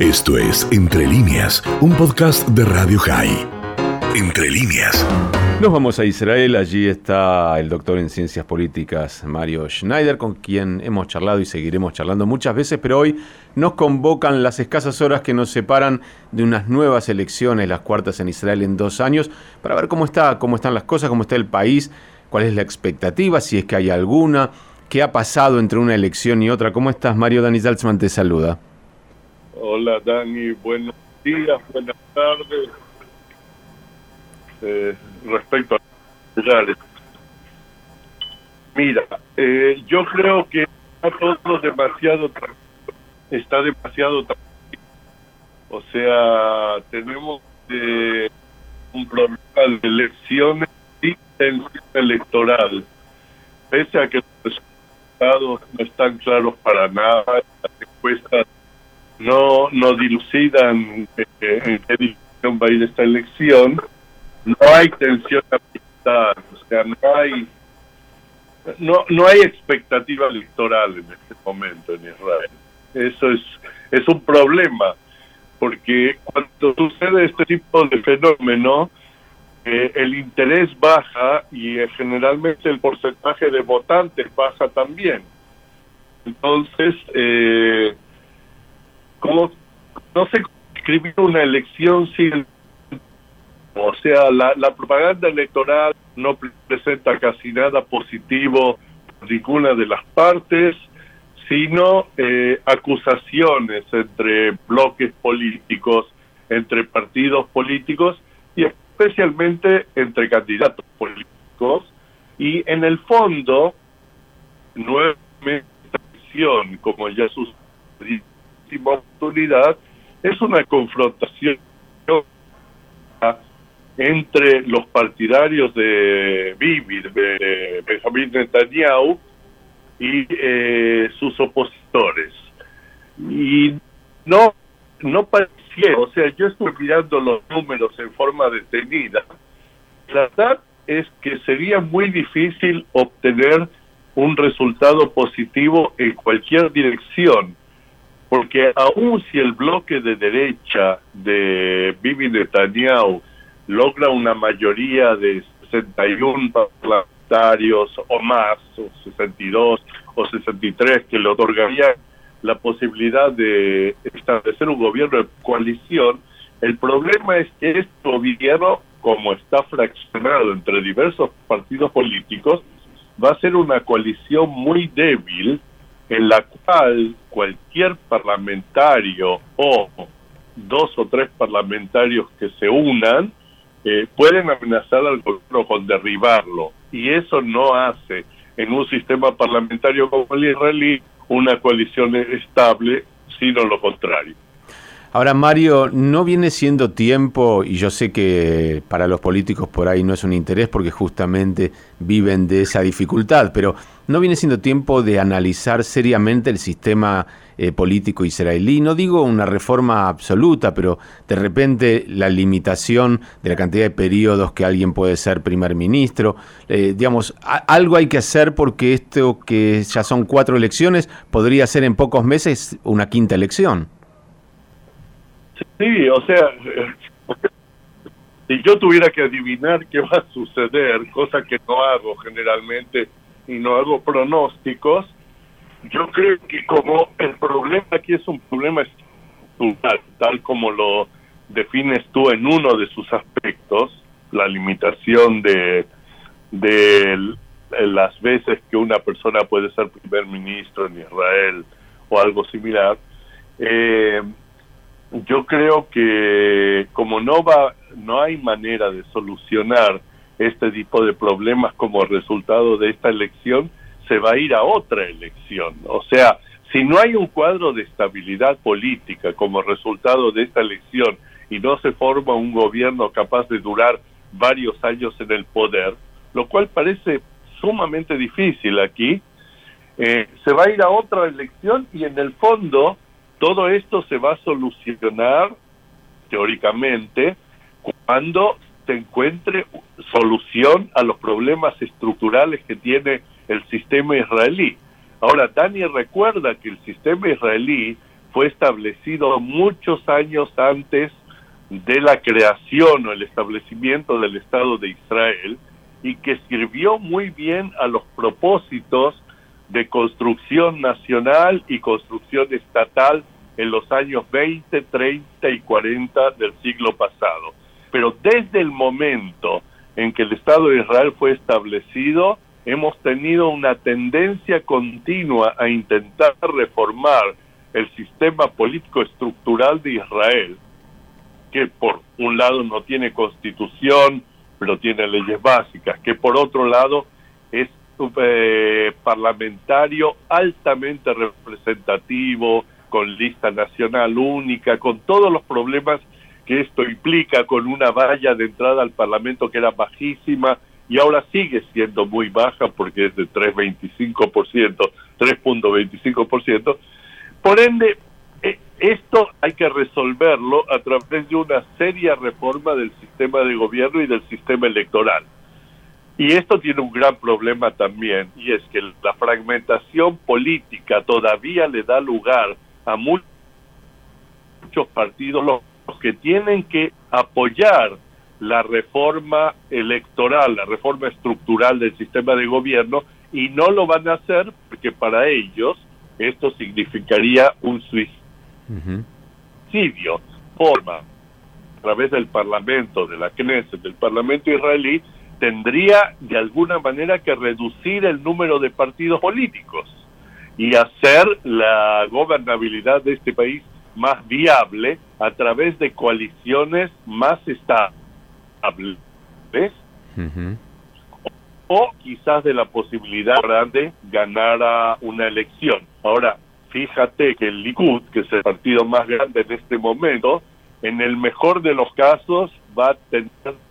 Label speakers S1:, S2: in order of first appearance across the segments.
S1: Esto es Entre líneas, un podcast de Radio High. Entre líneas.
S2: Nos vamos a Israel, allí está el doctor en ciencias políticas Mario Schneider, con quien hemos charlado y seguiremos charlando muchas veces, pero hoy nos convocan las escasas horas que nos separan de unas nuevas elecciones, las cuartas en Israel en dos años, para ver cómo está, cómo están las cosas, cómo está el país, cuál es la expectativa, si es que hay alguna, qué ha pasado entre una elección y otra. ¿Cómo estás, Mario? Dani Salzman te saluda.
S3: Hola, Dani. Buenos días, buenas tardes. Eh, respecto a Mira, eh, yo creo que está todo demasiado está demasiado o sea, tenemos eh, un problema de elecciones y electoral. Pese a que los resultados no están claros para nada, las encuestas no, no dilucidan eh, en qué dirección va a ir esta elección, no hay tensión militar, o sea, no hay no, no hay expectativa electoral en este momento en Israel. Eso es, es un problema, porque cuando sucede este tipo de fenómeno, eh, el interés baja y eh, generalmente el porcentaje de votantes baja también. Entonces, eh, ¿cómo, no se escribió una elección sin o sea, la, la propaganda electoral no presenta casi nada positivo por ninguna de las partes, sino eh, acusaciones entre bloques políticos, entre partidos políticos y especialmente entre candidatos políticos. Y en el fondo, nuevamente, como ya sucedió oportunidad, es una confrontación entre los partidarios de Bibi, de Benjamín Netanyahu, y eh, sus opositores. Y no, no parecía, o sea, yo estoy mirando los números en forma detenida. La verdad es que sería muy difícil obtener un resultado positivo en cualquier dirección, porque aun si el bloque de derecha de Bibi Netanyahu logra una mayoría de 61 parlamentarios o más, o 62 o 63, que le otorgaría la posibilidad de establecer un gobierno de coalición, el problema es que este gobierno, como está fraccionado entre diversos partidos políticos, va a ser una coalición muy débil en la cual cualquier parlamentario o dos o tres parlamentarios que se unan eh, pueden amenazar al gobierno con derribarlo y eso no hace en un sistema parlamentario como el israelí una coalición estable, sino lo contrario.
S2: Ahora, Mario, no viene siendo tiempo, y yo sé que para los políticos por ahí no es un interés porque justamente viven de esa dificultad, pero no viene siendo tiempo de analizar seriamente el sistema eh, político israelí. No digo una reforma absoluta, pero de repente la limitación de la cantidad de periodos que alguien puede ser primer ministro. Eh, digamos, algo hay que hacer porque esto que ya son cuatro elecciones podría ser en pocos meses una quinta elección.
S3: Sí, o sea, si yo tuviera que adivinar qué va a suceder, cosa que no hago generalmente y no hago pronósticos, yo creo que como el problema aquí es un problema estructural, tal como lo defines tú en uno de sus aspectos, la limitación de, de las veces que una persona puede ser primer ministro en Israel o algo similar, eh, yo creo que como no va, no hay manera de solucionar este tipo de problemas como resultado de esta elección, se va a ir a otra elección. O sea, si no hay un cuadro de estabilidad política como resultado de esta elección y no se forma un gobierno capaz de durar varios años en el poder, lo cual parece sumamente difícil aquí, eh, se va a ir a otra elección y en el fondo todo esto se va a solucionar, teóricamente, cuando se encuentre solución a los problemas estructurales que tiene el sistema israelí. Ahora, Dani recuerda que el sistema israelí fue establecido muchos años antes de la creación o el establecimiento del Estado de Israel y que sirvió muy bien a los propósitos de construcción nacional y construcción estatal en los años 20, 30 y 40 del siglo pasado. Pero desde el momento en que el Estado de Israel fue establecido, hemos tenido una tendencia continua a intentar reformar el sistema político estructural de Israel, que por un lado no tiene constitución, pero tiene leyes básicas, que por otro lado eh, parlamentario altamente representativo, con lista nacional única, con todos los problemas que esto implica, con una valla de entrada al Parlamento que era bajísima y ahora sigue siendo muy baja porque es de 3.25%, 3.25%. Por ende, eh, esto hay que resolverlo a través de una seria reforma del sistema de gobierno y del sistema electoral. Y esto tiene un gran problema también, y es que la fragmentación política todavía le da lugar a muchos partidos los que tienen que apoyar la reforma electoral, la reforma estructural del sistema de gobierno, y no lo van a hacer porque para ellos esto significaría un suicidio. Forma, a través del Parlamento, de la Knesset, del Parlamento israelí, tendría de alguna manera que reducir el número de partidos políticos y hacer la gobernabilidad de este país más viable a través de coaliciones más estables o quizás de la posibilidad de ganar una elección. Ahora, fíjate que el Likud, que es el partido más grande en este momento, en el mejor de los casos va a tener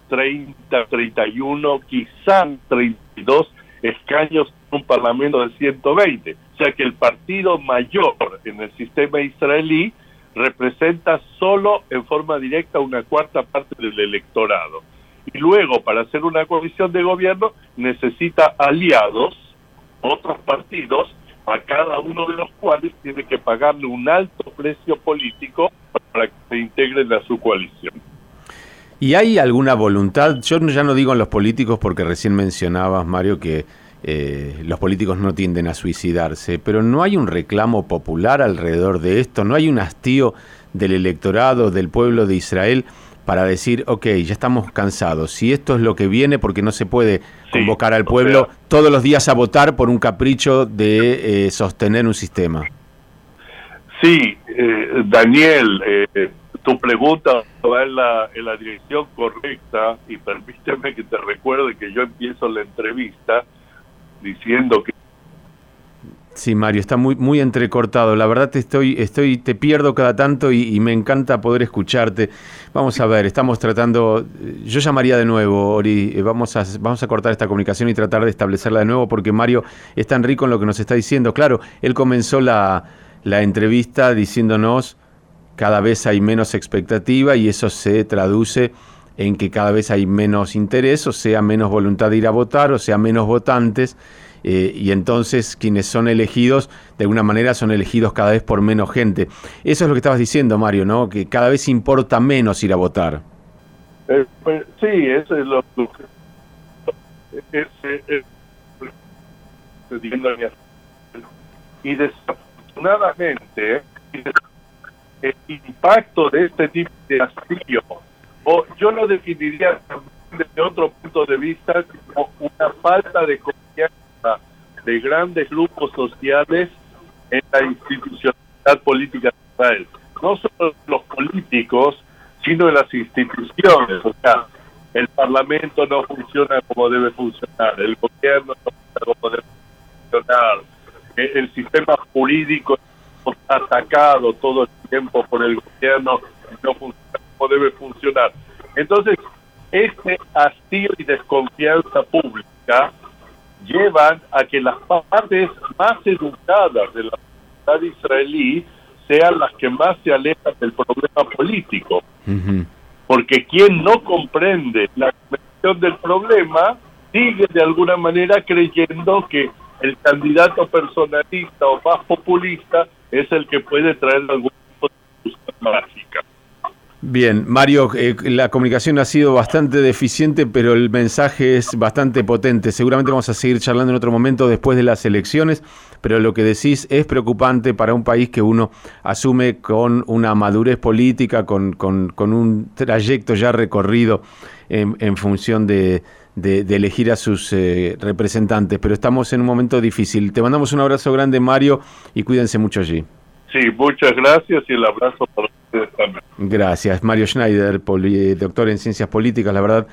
S3: 30, 31, quizás 32 escaños en un parlamento de 120. O sea que el partido mayor en el sistema israelí representa solo en forma directa una cuarta parte del electorado. Y luego, para hacer una coalición de gobierno, necesita aliados, otros partidos, a cada uno de los cuales tiene que pagarle un alto precio político para que se integren a su coalición.
S2: ¿Y hay alguna voluntad? Yo ya no digo en los políticos porque recién mencionabas, Mario, que eh, los políticos no tienden a suicidarse, pero no hay un reclamo popular alrededor de esto, no hay un hastío del electorado, del pueblo de Israel para decir, ok, ya estamos cansados, si esto es lo que viene, porque no se puede convocar al pueblo todos los días a votar por un capricho de eh, sostener un sistema.
S3: Sí, eh, Daniel, tu pregunta va en la, en la dirección correcta y permíteme que te recuerde que yo empiezo la entrevista diciendo que
S2: Sí, Mario, está muy, muy entrecortado. La verdad te estoy, estoy, te pierdo cada tanto y, me encanta poder escucharte. Vamos a ver, estamos tratando. Yo llamaría de nuevo, Ori. Eh, vamos a, vamos a cortar esta comunicación y tratar de establecerla de nuevo, porque Mario es tan rico en lo que nos está diciendo. Claro, él comenzó la, la entrevista diciéndonos cada vez hay menos expectativa y eso se traduce en que cada vez hay menos interés, o sea, menos voluntad de ir a votar, o sea, menos votantes, eh, y entonces quienes son elegidos, de alguna manera, son elegidos cada vez por menos gente. Eso es lo que estabas diciendo, Mario, ¿no? Que cada vez importa menos ir a votar.
S3: Eh, pues, sí, eso es lo que... y desafortunadamente el impacto de este tipo de hastío, o yo lo definiría desde otro punto de vista como una falta de confianza de grandes grupos sociales en la institucionalidad política de Israel. No solo los políticos, sino en las instituciones. O sea, el Parlamento no funciona como debe funcionar, el gobierno no funciona como debe funcionar, el sistema jurídico atacado todo el tiempo por el gobierno no funciona como debe funcionar. Entonces, este hastío y desconfianza pública llevan a que las partes más educadas de la sociedad israelí sean las que más se alejan del problema político. Porque quien no comprende la dimensión del problema sigue de alguna manera creyendo que el candidato personalista o más populista es el que puede traer algún mágica.
S2: Bien, Mario, eh, la comunicación ha sido bastante deficiente, pero el mensaje es bastante potente. Seguramente vamos a seguir charlando en otro momento después de las elecciones, pero lo que decís es preocupante para un país que uno asume con una madurez política, con, un trayecto ya recorrido en, función de, elegir a sus eh, representantes. Pero estamos en un momento difícil. Te mandamos un abrazo grande, Mario, y cuídense mucho allí.
S3: Sí, muchas gracias y el abrazo para ustedes también.
S2: Gracias. Mario Schneider, doctor en ciencias políticas. La verdad,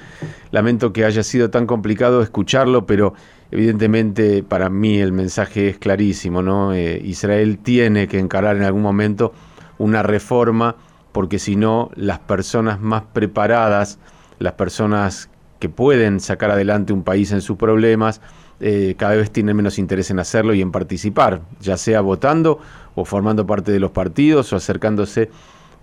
S2: lamento que haya sido tan complicado escucharlo, pero evidentemente para mí el mensaje es clarísimo, ¿no? Eh, Israel tiene que encarar en algún momento una reforma, porque si no, las personas más preparadas, las personas que pueden sacar adelante un país en sus problemas, eh, cada vez tienen menos interés en hacerlo y en participar, ya sea votando o formando parte de los partidos o acercándose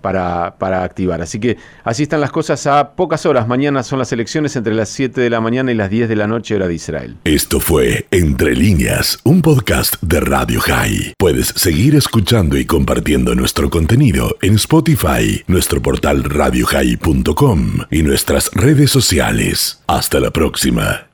S2: para, para, activar. Así que así están las cosas a pocas horas. Mañana son las elecciones entre las 7 de la mañana y las 10 de la noche hora de Israel.
S1: Esto fue Entre líneas, un podcast de Radio High. Puedes seguir escuchando y compartiendo nuestro contenido en Spotify, nuestro portal radiohigh.com y nuestras redes sociales. Hasta la próxima.